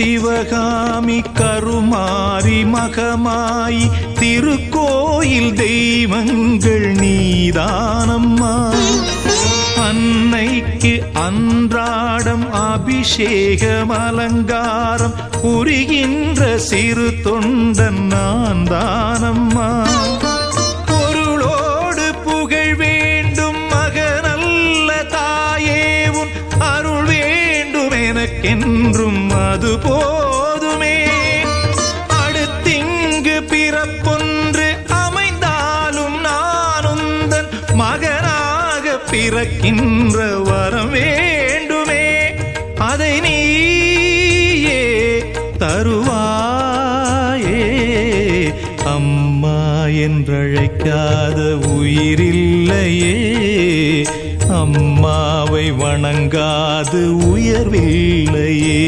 Sivakami Karumari மகமாய் திருக்கோயில் தெய்வங்கள் நீதானம்மா. அன்னைக்கு அன்றாடம் அபிஷேகம் அலங்காரம் புரிகின்ற சிறு தொண்டன் நான் தானம்மா எனக்கென்றும் அது போதுமே. அடுத்திங்கு பிறப்பொன்று அமைந்தாலும் நானுந்தன் மகனாக பிறக்கின்ற வரம் வேண்டுமே. அதை நீயே தருவாயே. அம்மா என்றழைக்காத உயிரில்லையே. வணங்காது உயர்வில்லையே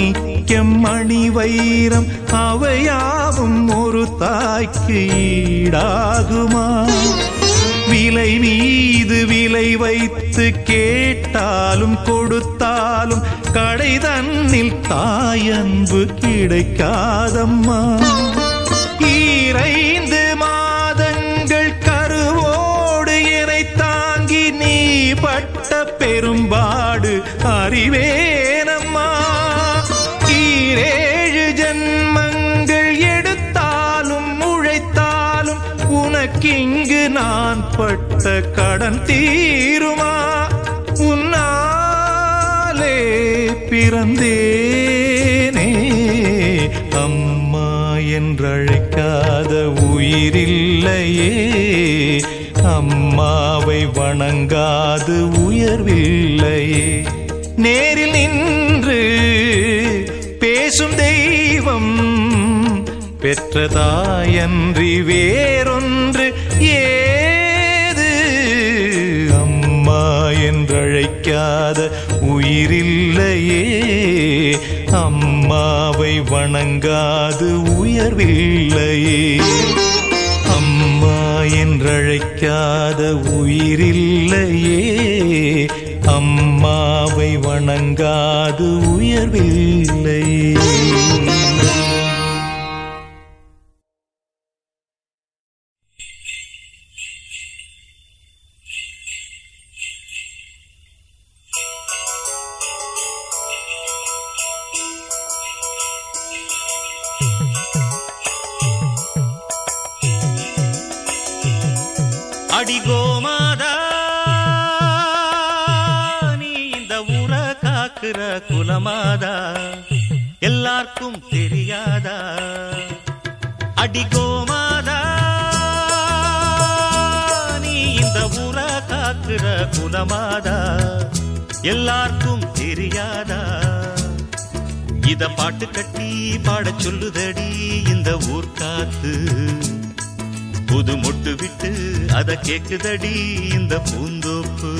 மாணிக்கம் மணி வைரம் அவையாவும் ஒரு தாய்க்கு ஈடாகுமா? விலை மீது விலை வைத்து கேட்டாலும் கொடுத்தாலும் கடை தன்னில் தாயன்பு கிடைக்காதம்மா. ஈரைந்து மாதங்கள் கருவோடு என்னை தாங்கி நீ பட்ட பெரும்பாடு அறிவே பட்ட கடன் தீருமா? உன்னாலே பிறந்தேனே. அம்மா என்றழைக்காத உயிரில்லையே. அம்மாவை வணங்காது உயர்வில்லையே. நேரில் நின்று பேசும் தெய்வம் பெற்றதாயன்றி வேறும் என்றழைக்காத உயிரில்லையே. அம்மாவை வணங்காது உயர்வில்லையே. அம்மா என்றழைக்காத உயிரில்லையே. அம்மாவை வணங்காது உயர்வில்லையே. அடிகோமாதா நீ இந்த ஊர காக்குற குலமாதா? எல்லாருக்கும் தெரியாதா? அடிகோமாதா நீ இந்த ஊர காக்குற குலமாதா? எல்லாருக்கும் தெரியாதா? இத பாட்டு கட்டி பாடச் சொல்லுதடி இந்த ஊர் காத்து புது மொட்டு விட்டு அத கேக்குதடி இந்த பூந்தோப்பு.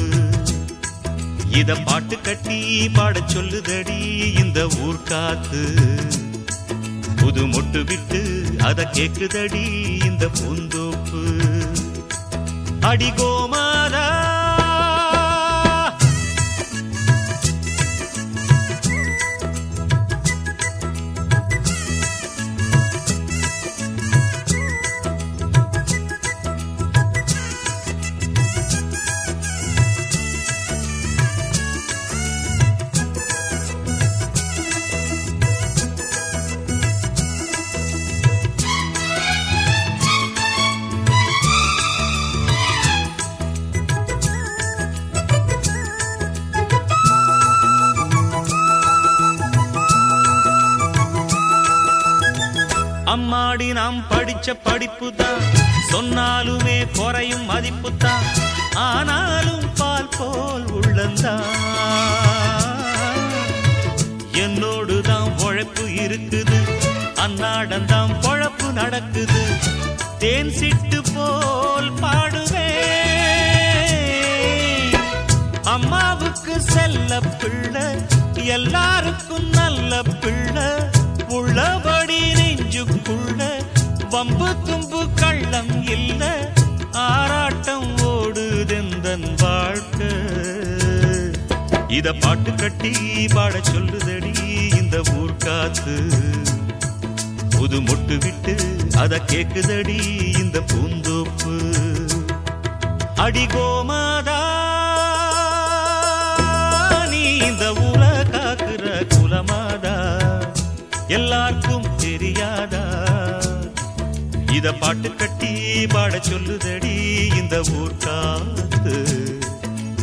இத பாட்டு கட்டி பாடச் சொல்லுதடி இந்த ஊர்காத்து. புது மொட்டு விட்டு அத கேக்குதடி இந்த பூந்தோப்பு. அடிகோமாதா படிச்ச படிப்பு தான் சொன்னாலுமே குறையும் மதிப்பு தான் ஆனாலும் பால் போல் உள்ளந்தான். என்னோடு தான் உழைப்பு இருக்குது. அன்னாடந்தான் பொழப்பு நடக்குது. தேன் சிட்டு போல் பாடுவேன். அம்மாவுக்கு செல்ல பிள்ளை எல்லாருக்கும் நல்ல பிள்ளை உள்ளபடி நெஞ்சுக்குள்ள வம்பு தும்பு கள்ளம் இல்ல ஆராட்டம் ஓடுதெந்தன் வாழ்க்கை. இத பாட்டு கட்டி பாட சொல்லுதடி இந்த ஊர் காத்து. புது மொட்டு விட்டு அத கேக்குதடி இந்த பூந்தோப்பு. அடிகோமாதா நீ இந்த இத பாட்டு கட்டி பாட சொல்லுதடி இந்த ஊர் காத்து.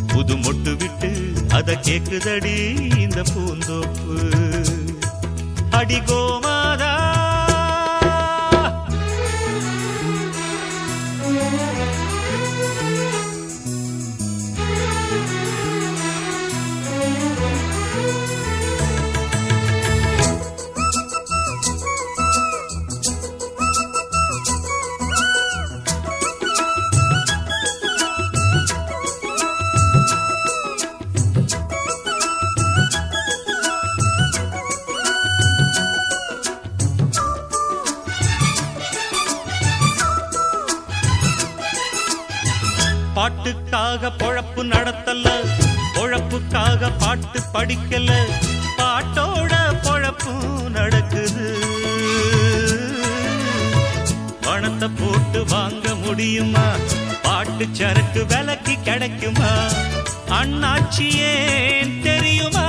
புது மொட்டு விட்டு அத கேக்குதடி இந்த பூந்தோப்பு. அடிகோம வாழ்க்கையில பாட்டோட பொழப்பு நடக்குது. பணத்தை போட்டு வாங்க முடியுமா? பாட்டு சரக்கு விலக்கி கிடைக்குமா? அண்ணாச்சியே தெரியுமா?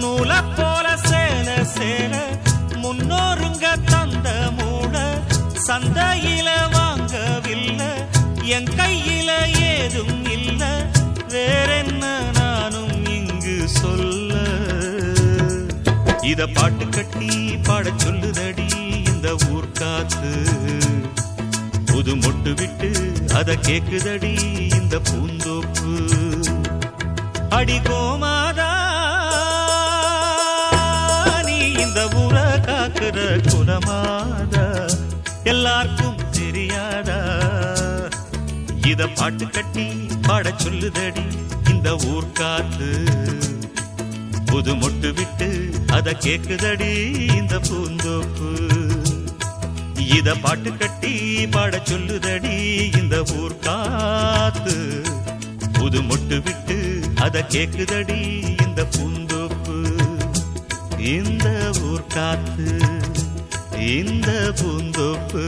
நூல போல சேல சேல முன்னோருங்க தந்த மூட சந்தையில வாங்கவில்லை. என் கையில ஏதும் வேறென்ன நானும் இங்கு சொல்ல? இத பாட்டு கட்டி பாட சொல்லுதடி இந்த ஊர் காத்து. புது மொட்டு விட்டு அத கேக்குதடி இந்த பூந்தோப்பு. அடி கோமாதா நீ இந்த ஊர காக்குற குலமாதா? எல்லாருக்கும் தெரியாதா? இத பாட்டு கட்டி பாட சொல்லுதடி இந்த ஊர் காத்து. புது மொட்டு விட்டு அத கேக்குதடி இந்த பூந்தோப்பு. இத பாட்டு கட்டி பாட சொல்லுதடி இந்த ஊர் காத்து. புது மொட்டு விட்டு அத கேக்குதடி இந்த பூந்தோப்பு. இந்த ஊர் காத்து இந்த பூந்தோப்பு.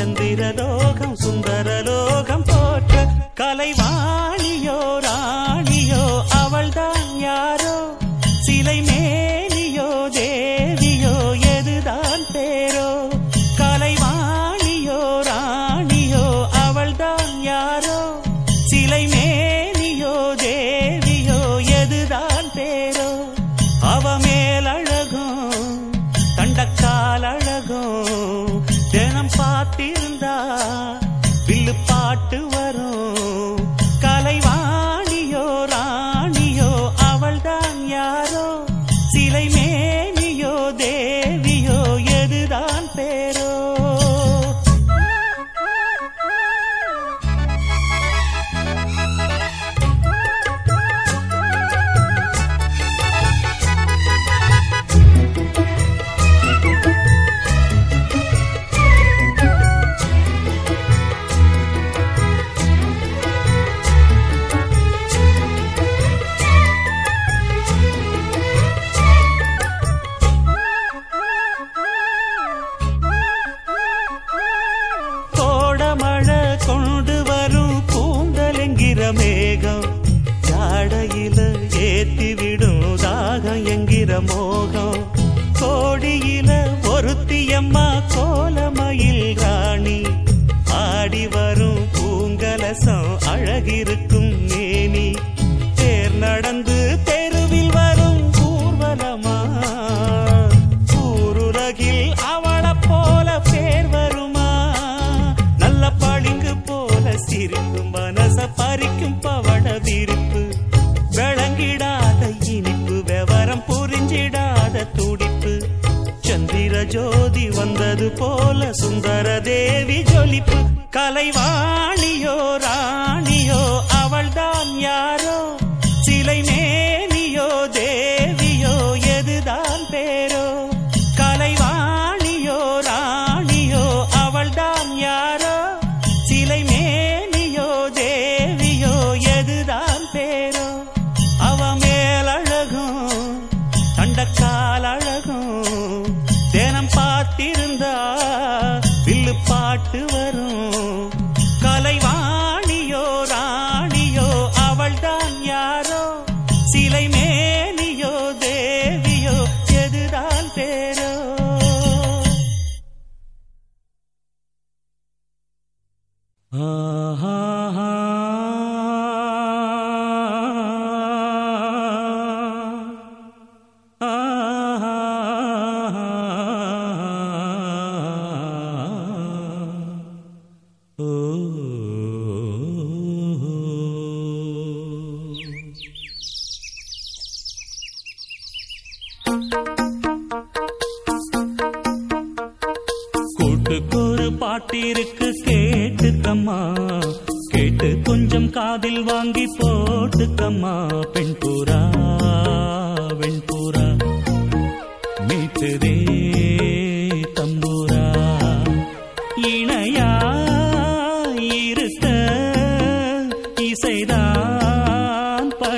சந்திரலோகம் சுந்தரலோகம்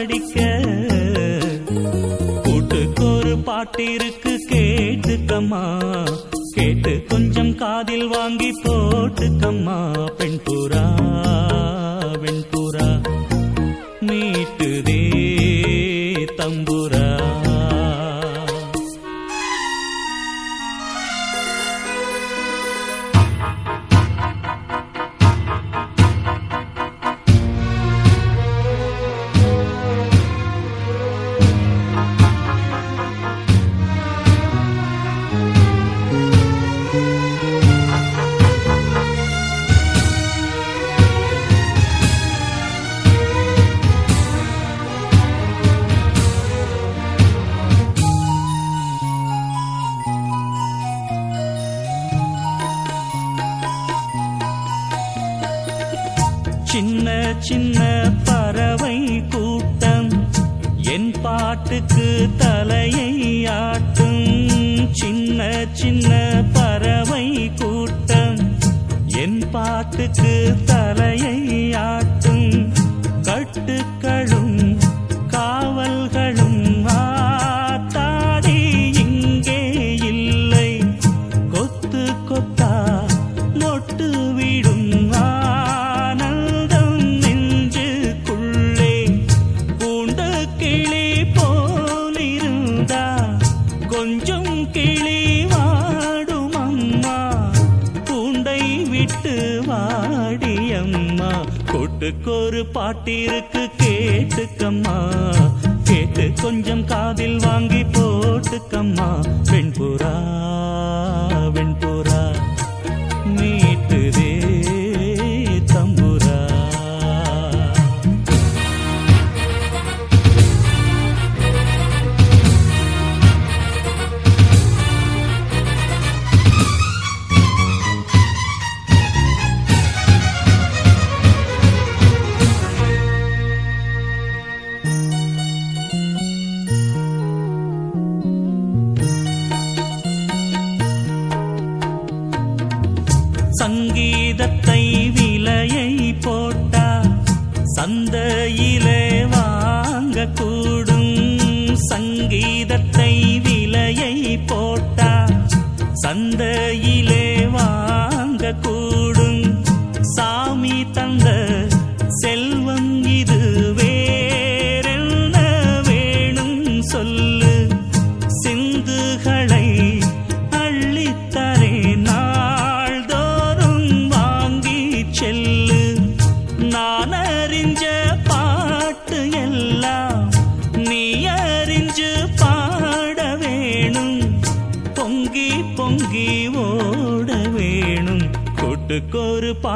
படிக்க கூட்டுக்கொரு பாட்டிற்கு கேட்டுக்கம்மா. கேட்டு கொஞ்சம் காதில் வாங்கி போட்டுக்கம்மா பெண் புறா. காதில் வாங்கி போட்டுக்கம்மா. வெண்புறா வெண்புறா.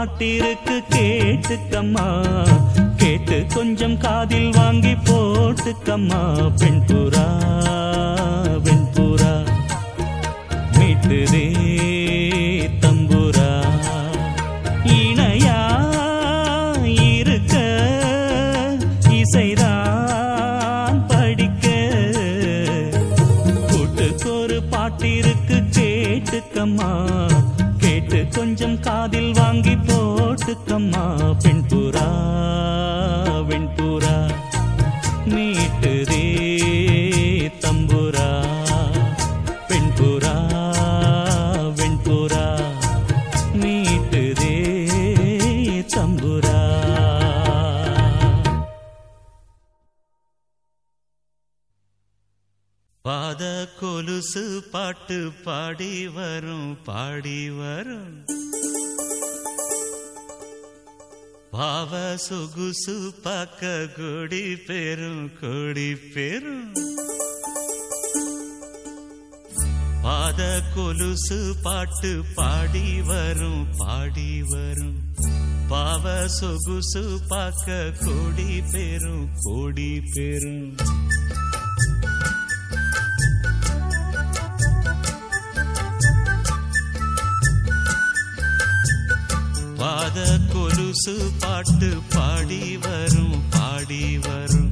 பாட்டிருக்கு கேட்டுக்கம்மா. கேட்டு கொஞ்சம் காதில் வாங்கி போட்டுக்கம்மா. பெண் புறா பெண் புறா மீட்டுதே தம்புரா இணையா இருக்க இசைதான் படிக்க. கூட்டுக்கொரு பாட்டிருக்கு கேட்டுக்கம்மா. கொஞ்சம் காதில் வாங்கி போட்டுக்கம்மா பெண் பாட்டு பாடி வரும் பாடி வரும். பாவ சொகுசு பக்க கொடி பெரும் கொடி பெரும். பாத கொலுசு பாட்டு பாடி வரும் பாடி வரும். பாவ சொகுசு பார்க்க கொடி பெரும் கொடி பெரும். சொகுசு பாட்டு பாடி வரும் பாடி வரும்.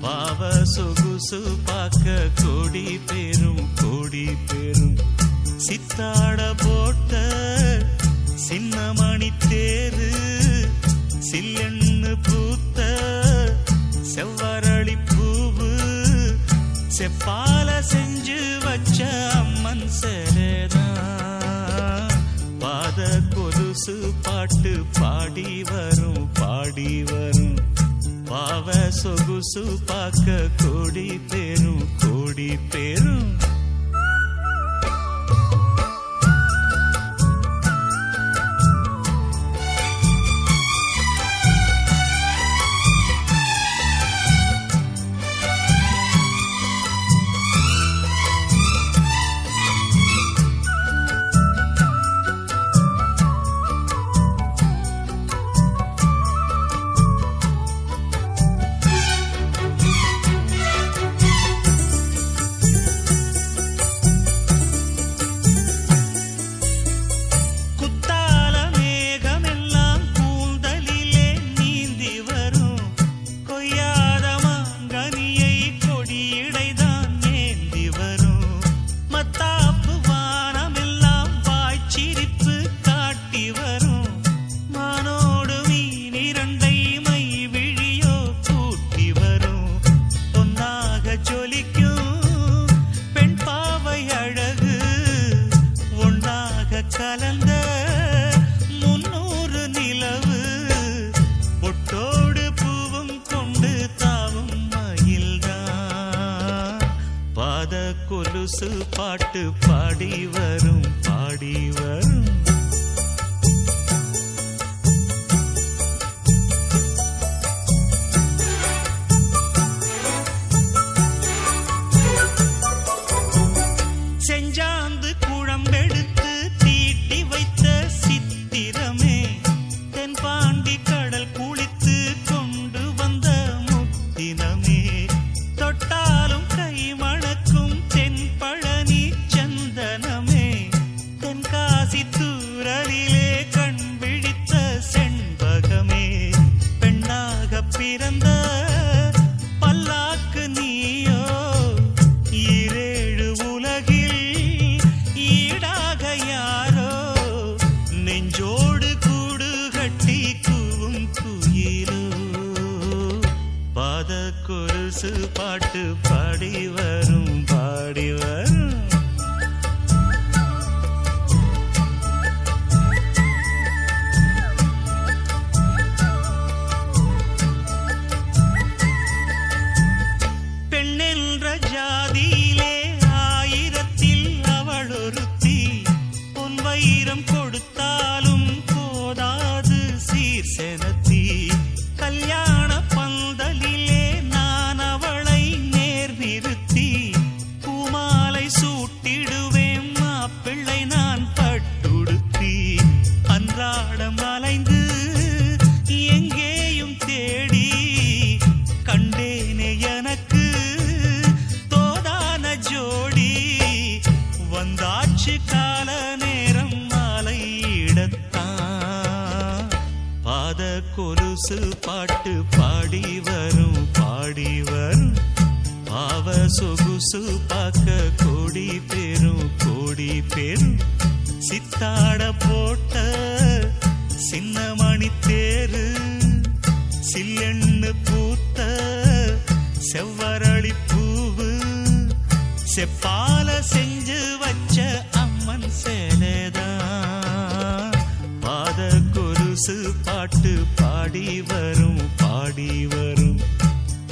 பாவ சொகுசு பார்க்க கோடி பெரும் கோடி பெரும். சித்தாட போட்ட சின்ன மணி தேரு சில்லெண்ணு பூத்த செவ்வரளி பூவு. செப்பால செஞ்சு வச்ச அம்மன் செரேதான் பாத கொரு கொலுசு பாட்டு பாடி வரும் பாடி வரும். பாவ சொகுசு பார்க்க கோடி பேரும் கோடி பேரும்.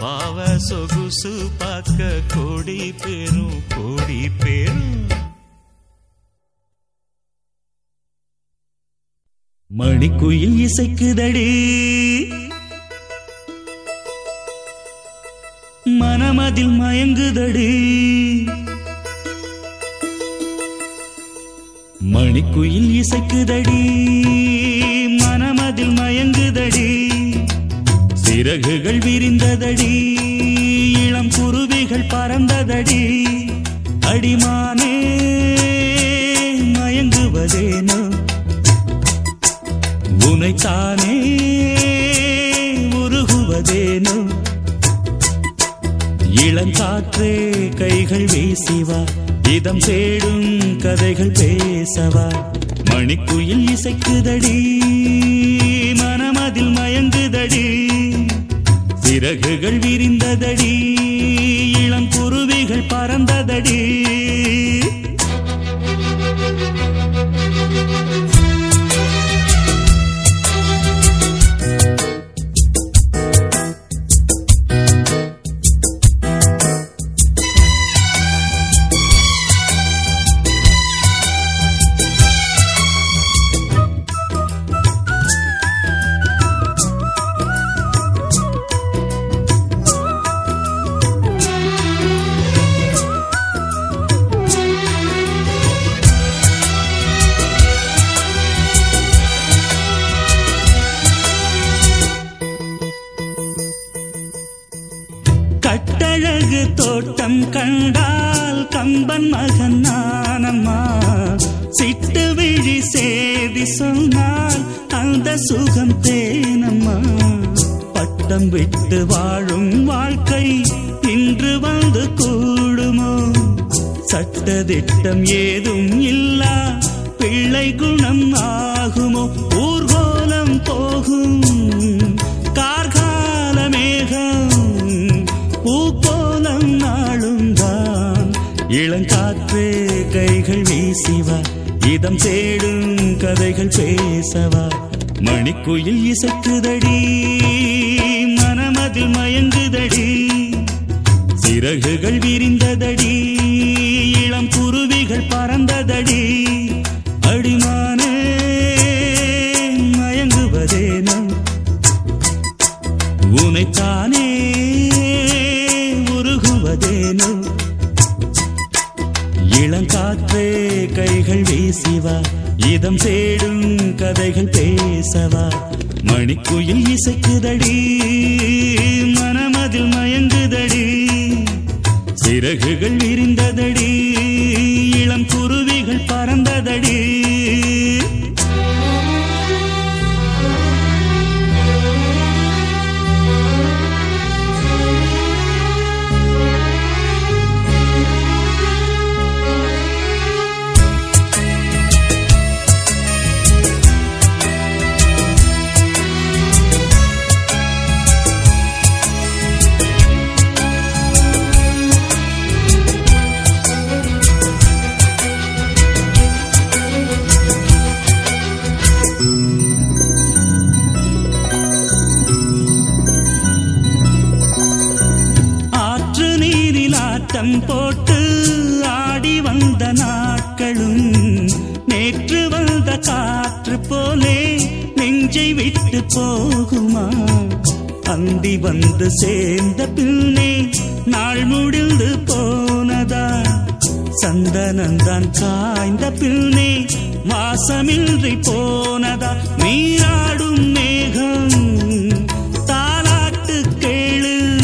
பாவ சொகுசு பார்க்க கோடி பேரும் கோடி பேரும். மணிக்குயில் இசைக்குதடி. மனமதில் மயங்குதடி. மணிக்குயில் இசைக்குதடி. மனமதில் மயங்குதடி. சிறகுகள் விரிந்ததடி இளம் குருவிகள் பறந்ததடி அடிமானே மயங்குவதேனோ. உனைத்தானே உருகுவதேனோ. இளங்காற்றே கைகள் வீசிவா இதம் தேடும் கதைகள் பேசவா. மணிக்குயில் இசைக்குதடி மனமதில் மயங்குதடி சிறகுகள் விரிந்ததடி இளம் குருவிகள் பறந்ததடி. கண்டால் கம்பன் மகன் நானம்மா. சிட்டு விழி சேதி சொன்னால் அந்த சுகம் தேனம்மா. பட்டம் விட்டு வாழும் வாழ்க்கை இன்று வந்து கூடுமோ? சட்டதிட்டம் ஏதும் இல்லா. பிள்ளை குணம் ஆகுமோ? ஊர்கோலம் போகும் இளங்காற்றே கைகள் வீசிவா. இதம் தேடும் கதைகள் பேசவா. மணிக்குயில் இசைக்குதடி மனமதில் மயங்குதடி. சிறகுகள் விரிந்ததடி இளம் குருவிகள் பறந்ததடி. அடிமானே மயங்குவதேனும் உனைத்தானே பேசிவா. இதம் சேடும் கதைகள் பேசவா. மணிக்குயில் இசைக்குதடி மனமதில் மயங்குதடி. சிறகுகள் விரிந்ததடி இளம் குருவிகள் பறந்ததடி. விட்டு போகுமா? அந்தி வந்து சேர்ந்த பின்னே நாள் முடிந்து போனதா? சந்தனந்தான் காய்ந்த பின்னே வாசமின்றி போனதா? நீராடும் மேகம் தாலாட்டு கேளு.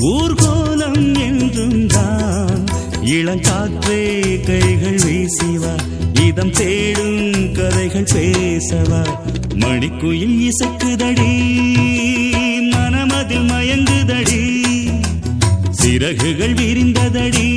ஊர்கோலம் என்றும் தான் இளங்காற்றே கைகள் வீசிவா. இதம் தேடும் கதைகள் பேசவா. மணிக்குயில் இசைக்குதடி மனமதில் மயங்குதடி சிறகுகள் விரிந்ததடி.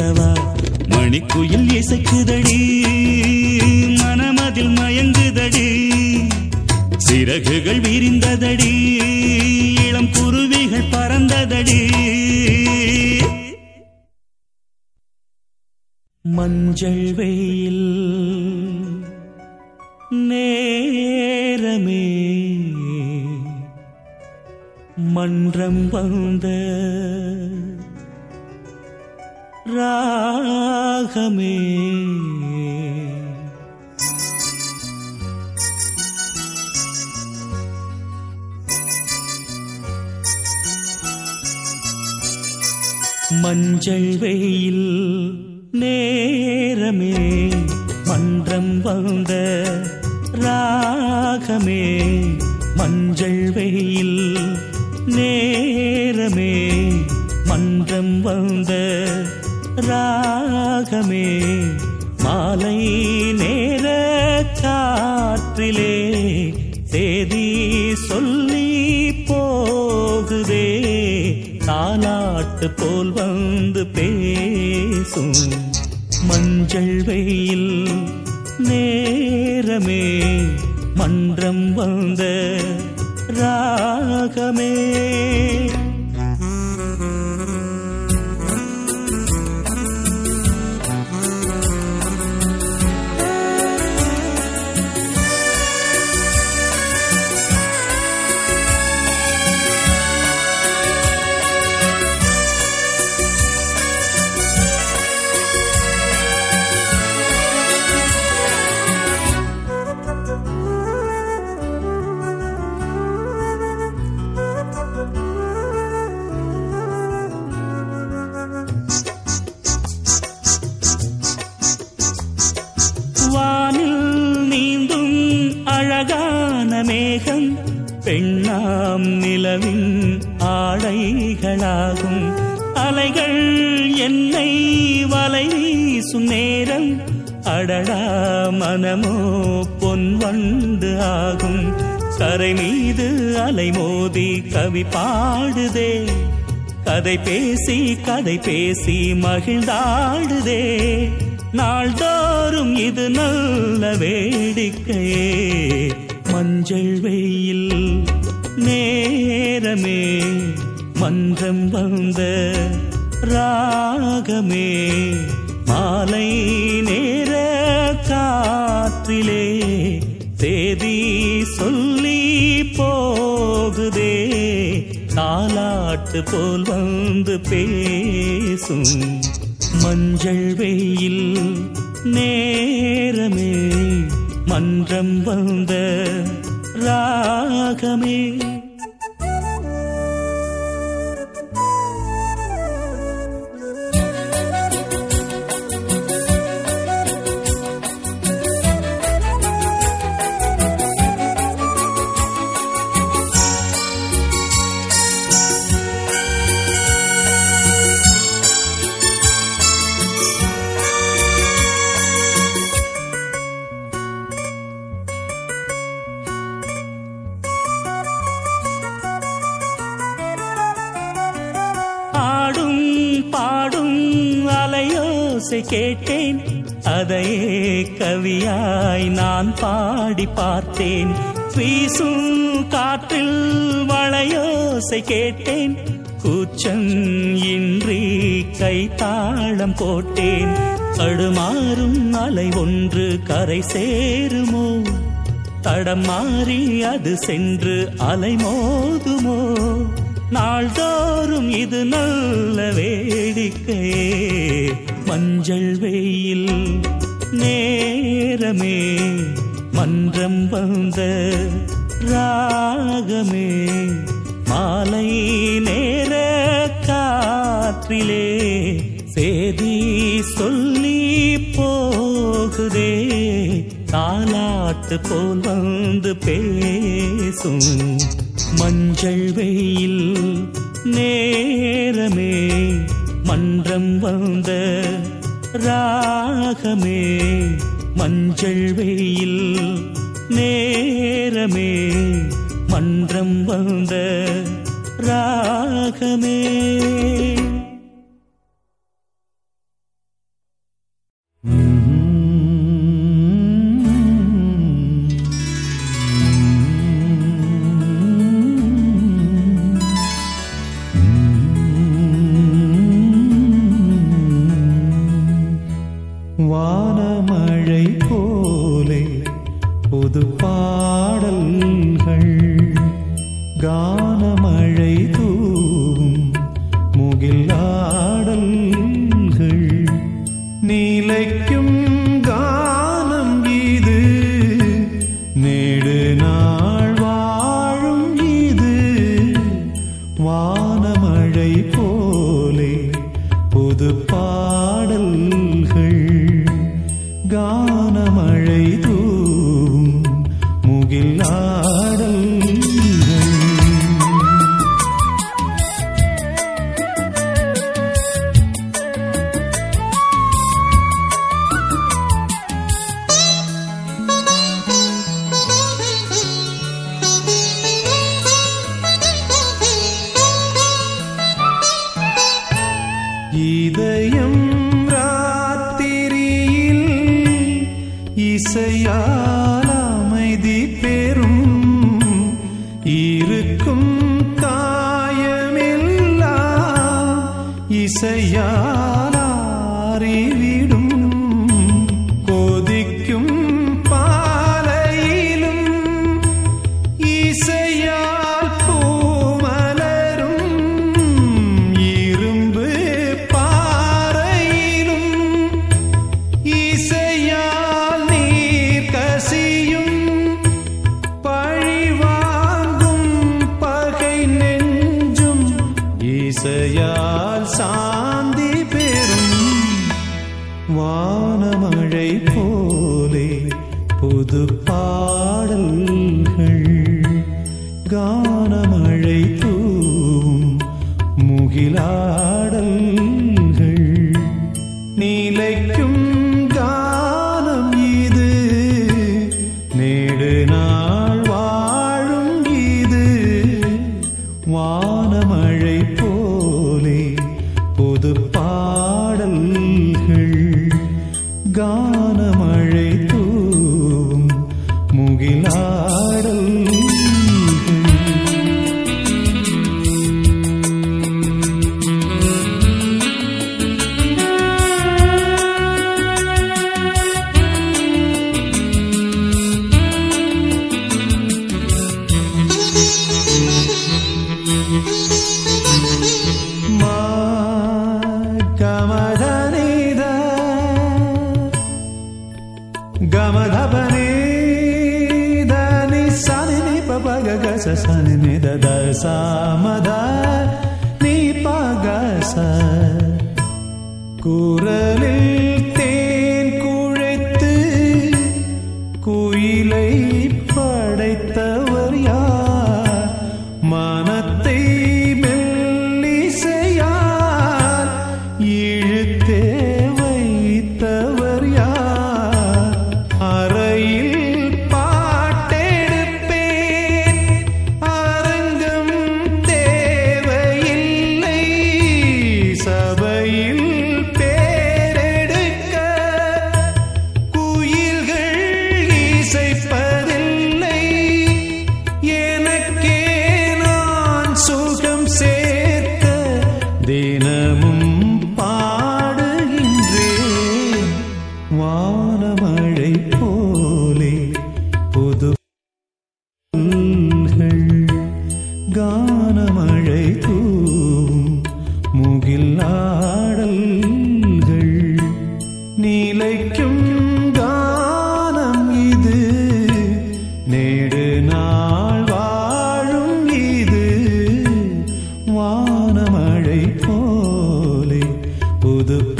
கதைகள் மணிக்குயில் இசைக்குதடி. ராகமே. மஞ்சள் வெயில் நேரமே மன்றம் வந்த ராகமே. மஞ்சள் வெயில் நேரமே மன்றம் வந்த ராகமே மாலை நேர காற்றிலே தேதி சொல்லி போகுதே தாலாட்டு போல் வந்து பேசும். மஞ்சள் வெயில் நேரமே மன்றம் வந்த ராகமே. பெண்ணாம் நிலவின் ஆடைகளாகும். அலைகள் என்னை வலை சுநேரம் அடடா மனமோ பொன் வண்டு ஆகும். கரை மீது அலை மோதி கவி பாடுதே. கதை பேசி கதை பேசி மகிழ்ந்தாடுதே. நாள்தோறும் இது நல்ல வேடிக்கையே. மஞ்சள் வெயில் நேரமே மன்றம் வந்த ராகமே. மாலை நேர காற்றிலே தேதி சொல்லி போகுதே. தாலாட்டு போல் வந்து பேசும் மஞ்சள் வெயில் நேரமே மன்றம் வந்த ராகமே. கேட்டேன். அதையே கவியாய் நான் பாடி பார்த்தேன். வீசும் காற்றில் வளையோசை கேட்டேன். கூச்சம் இன்றி கைத்தாளம் போட்டேன். தடுமாறும் அலை ஒன்று கரை சேருமோ? தடம் மாறி அது சென்று அலை மோதுமோ? நாள்தோறும் இது நல்ல வேடிக்கையே. மஞ்சள் வெயில் நேரமே மன்றம் வந்த ராகமே. மாலை நேர காற்றிலே சேதி சொல்லி போகுதே. தாலாட்டு போல் வந்து பேசும் மஞ்சள் வெயில் நேரமே மன்றம் வந்த ராகமே மஞ்சள் வெயில் நேரமே மன்றம் வந்த ராகமே.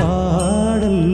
பாடல்.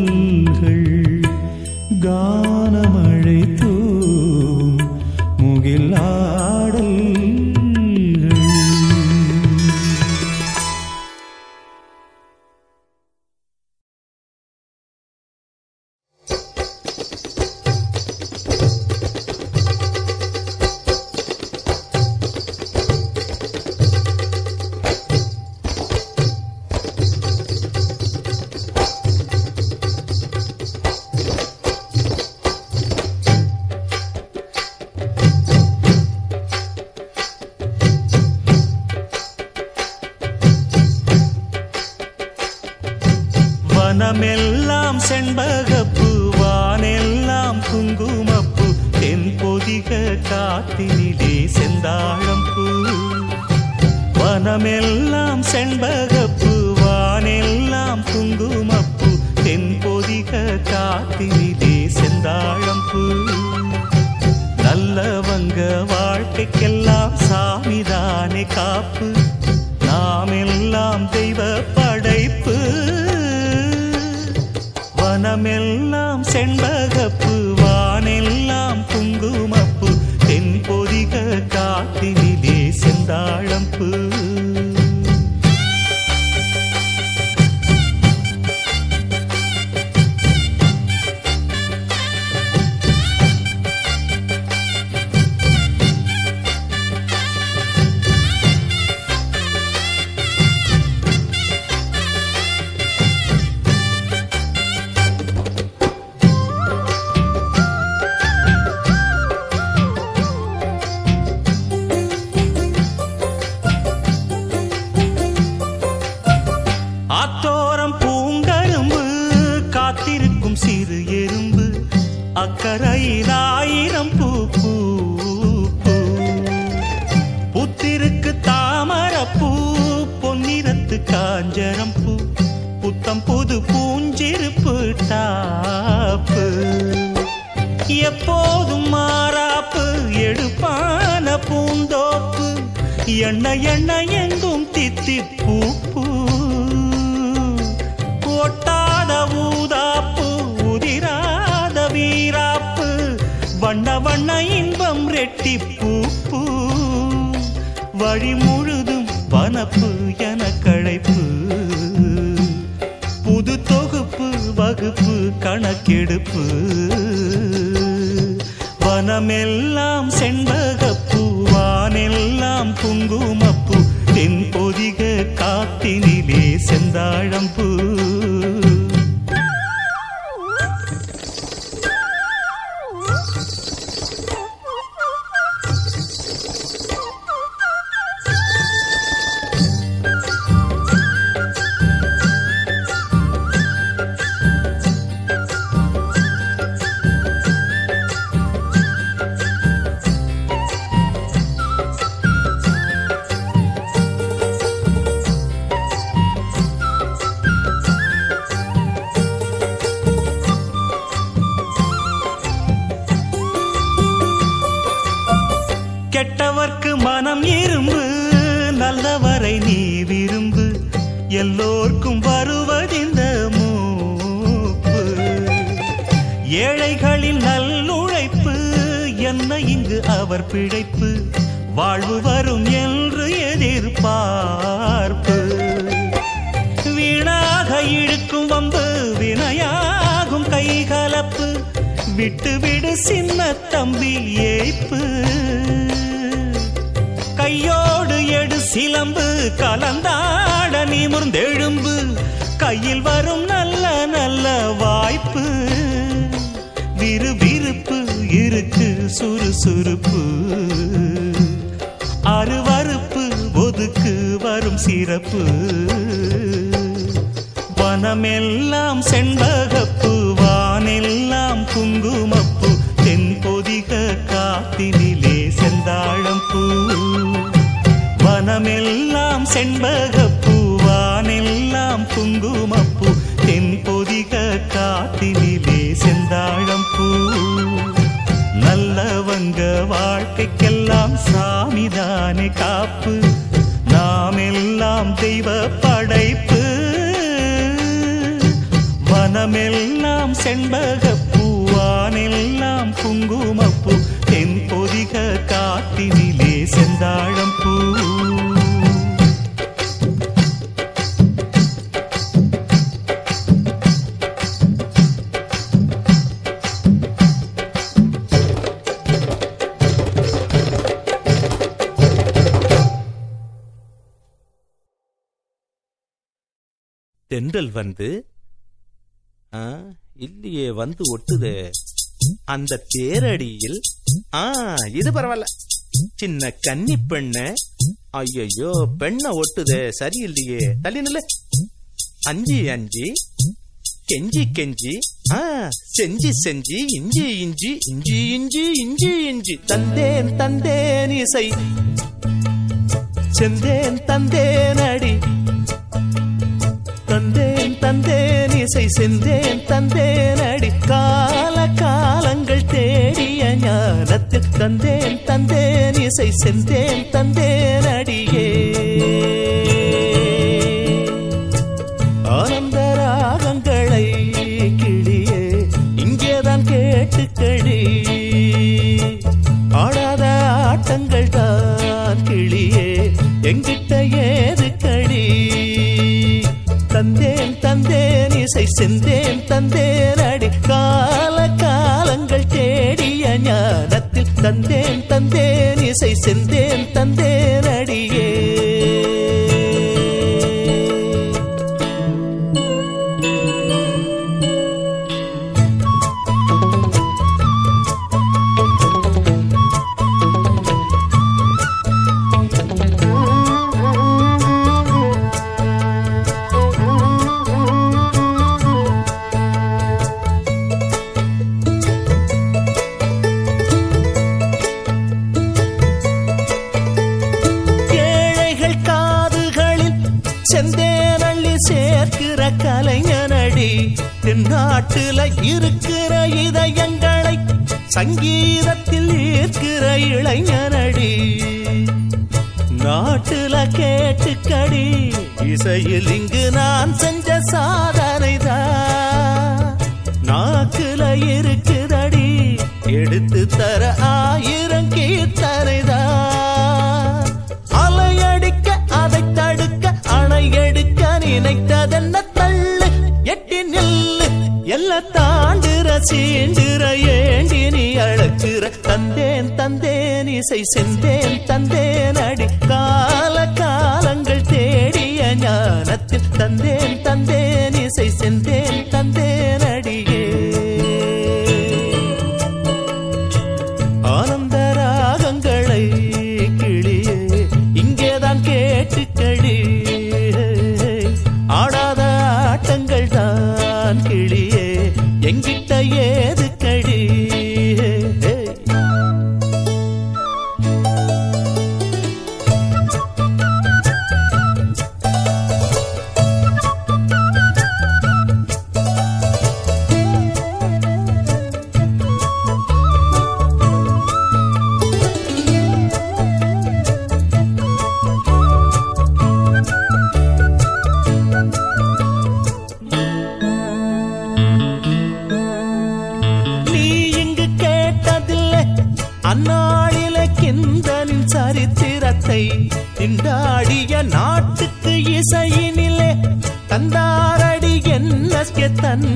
வனப்பு என கழைப்பு புது தொகுப்பு வகுப்பு கணக்கெடுப்பு. கெட்டவர்க்கு மனம் இரும்பு நல்லவரை நீ விரும்பு. எல்லோர்க்கும் வருவதிந்த மூப்பு. ஏழைகளில் நல்லுழைப்பு என்ன இங்கு அவர் பிழைப்பு. வாழ்வு வரும் என்று எதிர்பார்ப்பு. வீணாக இழுக்கும் வம்பு விட்டு விடு சின்ன தம்பி ஏய்ப்பு. கையோடு எடு சிலம்பு கலந்தாட நிமிர்ந்தெழும்பு கையில் வரும் நல்ல நல்ல வாய்ப்பு. விறுவிறுப்பு இருக்கு சுறுசுறுப்பு. அருவறுப்பு ஒதுக்கு வரும் சிறப்பு. வனமெல்லாம் செண்பகப்பு செண்பகப்பூவானெல்லாம் செண்பகப்பூ வானெல்லாம் குங்குமப்பூ. தென்பொதிக காத்தினிலே செந்தாழம்பூ நல்லவங்க வாழ்க்கைக்கெல்லாம் சாமிதானே காப்பு. நாம் எல்லாம் தெய்வ படைப்பு. வனமெல்லாம் செண்பகப்பூவானெல்லாம் குங்குமப்பூ. தென்பொதிக காத்தினிலே செந்தாழம்பூ தென்றல் வந்து இல்லையே வந்து ஒட்டுதே. அந்த தேரடியில் ஆ இது பரவாயில்ல. சின்ன கன்னி பெண்ண. ஐயோ பெண்ண ஒட்டுதே சரியில்லையே. தள்ளி நில்லு. அஞ்சி அஞ்சி. கெஞ்சி கெஞ்சி. ஆ செஞ்சி செஞ்சி. இஞ்சி இஞ்சி. இஞ்சி இஞ்சி இஞ்சி இஞ்சி. தந்தேன் தந்தேன் இசை. செந்தேன் தந்தேன் அடி. திசை சென்றேன் தந்தேன். அடி கால காலங்கள் தேடிய ஞானத்தில் தந்தேன் தந்தேன். இசை சென்றேன் தந்தேன். அடியே. தந்தேன் இசை செந்தேன் தந்தேன் அடி. கால காலங்கள் தேடிய ஞானத்தில் தந்தேன் தந்தேன் இசை செந்தேன் தந்தேன் அடியே. செந்தேனள்ளி சேர்க்கிற கலைஞனடி தென்னாட்டுல இருக்கிற இதயங்களை சங்கீதத்தில் ஈர்க்கிற இளைஞனடி. நாட்டுல கேட்டுக்கடி இசையில் இங்கு நான் செஞ்ச சாதனைதான் நாக்குல இருக்குதடி எடுத்து தர ஆயிரம் கீர்த்தனை நினைத்ததென்ன தள்ளு? எட்டி நில்லு. எல்லாம் தாண்டுற சீண்டுற ஏண்டி நீ அழைச்சுற தந்தேன் தந்தேன் இசை செந்தேன் தந்தேன் அடி. கால காலங்கள் தேடிய ஞானத்தில் தந்தேன் தந்தேன் இசை செந்தேன் தந்தேன்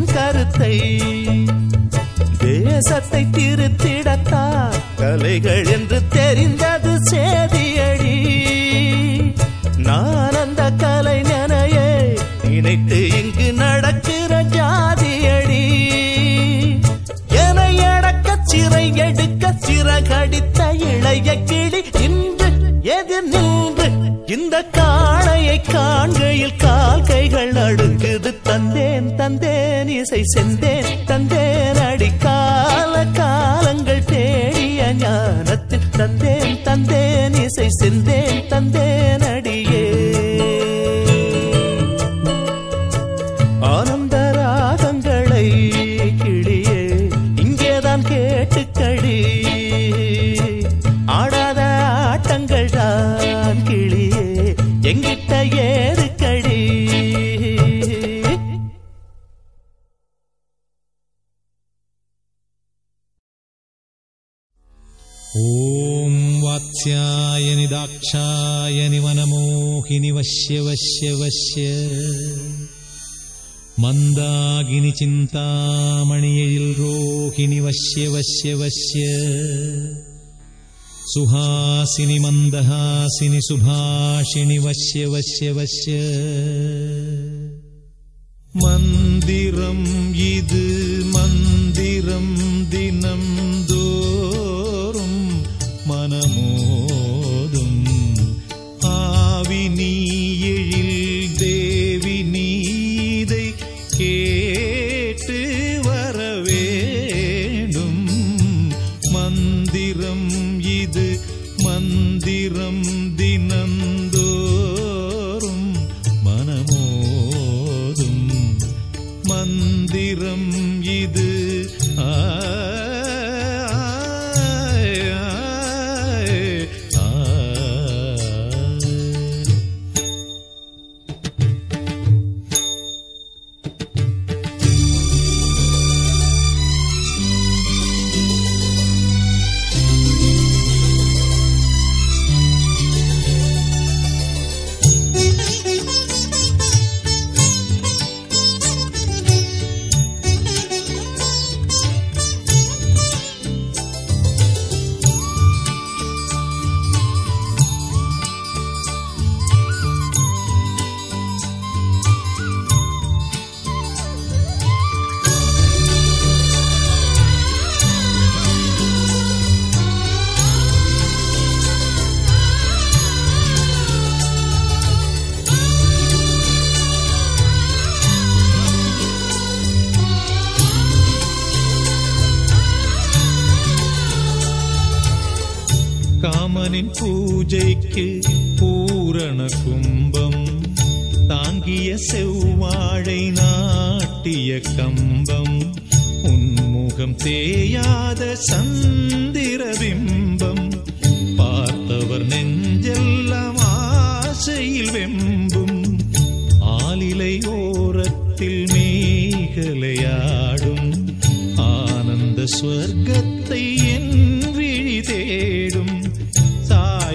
கருத்தை தேசத்தை திருத்திடத்தா கலைகள் என்று தெரிந்தது சேதியடி. நான் அந்த கலை கலைஞனையே நினைத்து இங்கு நடக்கிற ஜாதியடி. என அடக்க சிறை எடுக்க சிறகடித்த இளைய கிளி இன்று எதிர் நின்று இந்த காளையை காண்கையில் கால் கைகள் நடுங்குது இசை செந்தேன் தந்தேன் அடிக்கால காலங்கள் தேடிய ஞானத்தில் தந்தேன் தந்தேன் இசை செந்தேன் தந்தேன் மந்தாகினி வசிய வசிய வசிய மந்தாகினி சிந்தாமணியில் ரோகிணி வசிய வசிய வசிய சுஹாசினி மந்தஹாசினி சுபாஷினி வசிய வசிய வசிய மந்திரம் இது மந்திரம்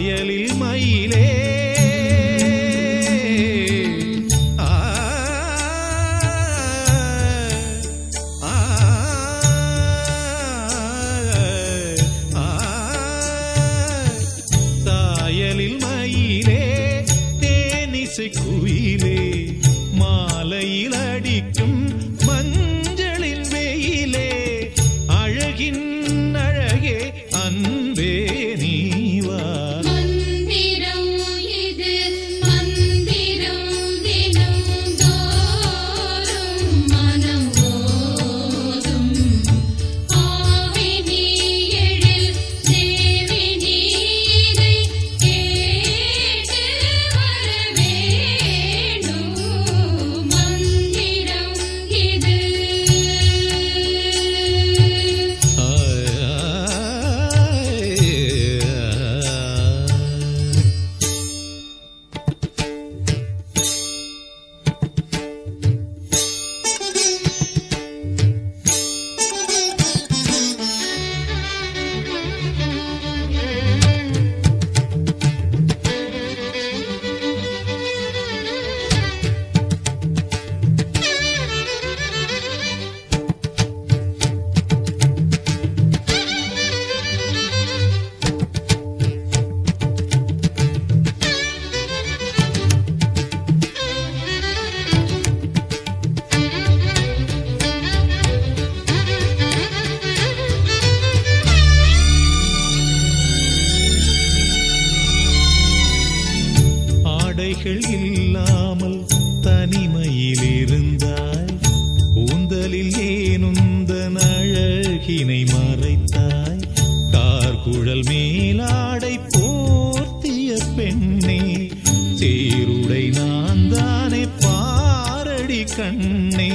വയലിൽ தடைகள் இல்லாமல் தனிமையில் இருந்தாய் ஊந்தலில் ஏனுந்தன் அழகினை மறைத்தாய். கார்குழல் மேலாடை போர்த்திய பெண்ணே சீருடை நான் தானே பாரடி கண்ணே.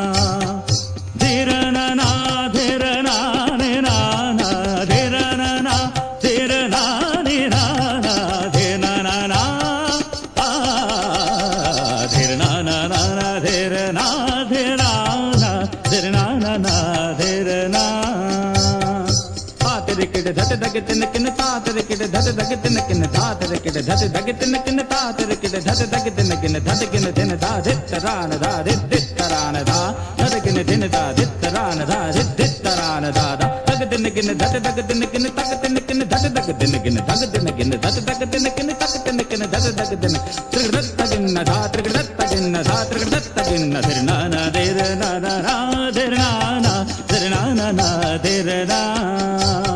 धग तिन किन तातर किड धत धग तिन किन तातर किड धत धग तिन किन तातर किड धत धग तिन किन धत किन दिन धा धित रान धा धित रान धा धत किन दिन धा धित रान धा धित रान धा धा धग तिन किन धत धग तिन किन तक तिन किन धत धग तिन किन धग तिन किन धत धग तिन किन तक तिन किन धत धग तिन त्रिगृत गिन्न धा त्रिगृत गिन्न धा त्रिगृत गिन्न धिर ना ना देर ना ना ना धिर ना ना धिर ना ना ना धिर ना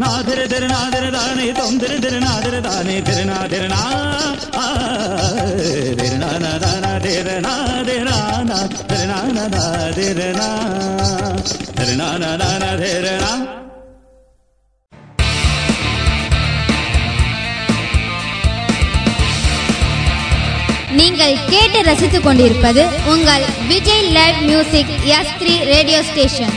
நாதிர திருநாதிர தானே தொந்திர திருநாதிர தானே திருநாதிரனா திருநான தான தேரனா தேரானா திருநான தேரனா நீங்கள் கேட்டு ரசித்துக் கொண்டிருப்பது உங்கள் Vijay live music S three radio station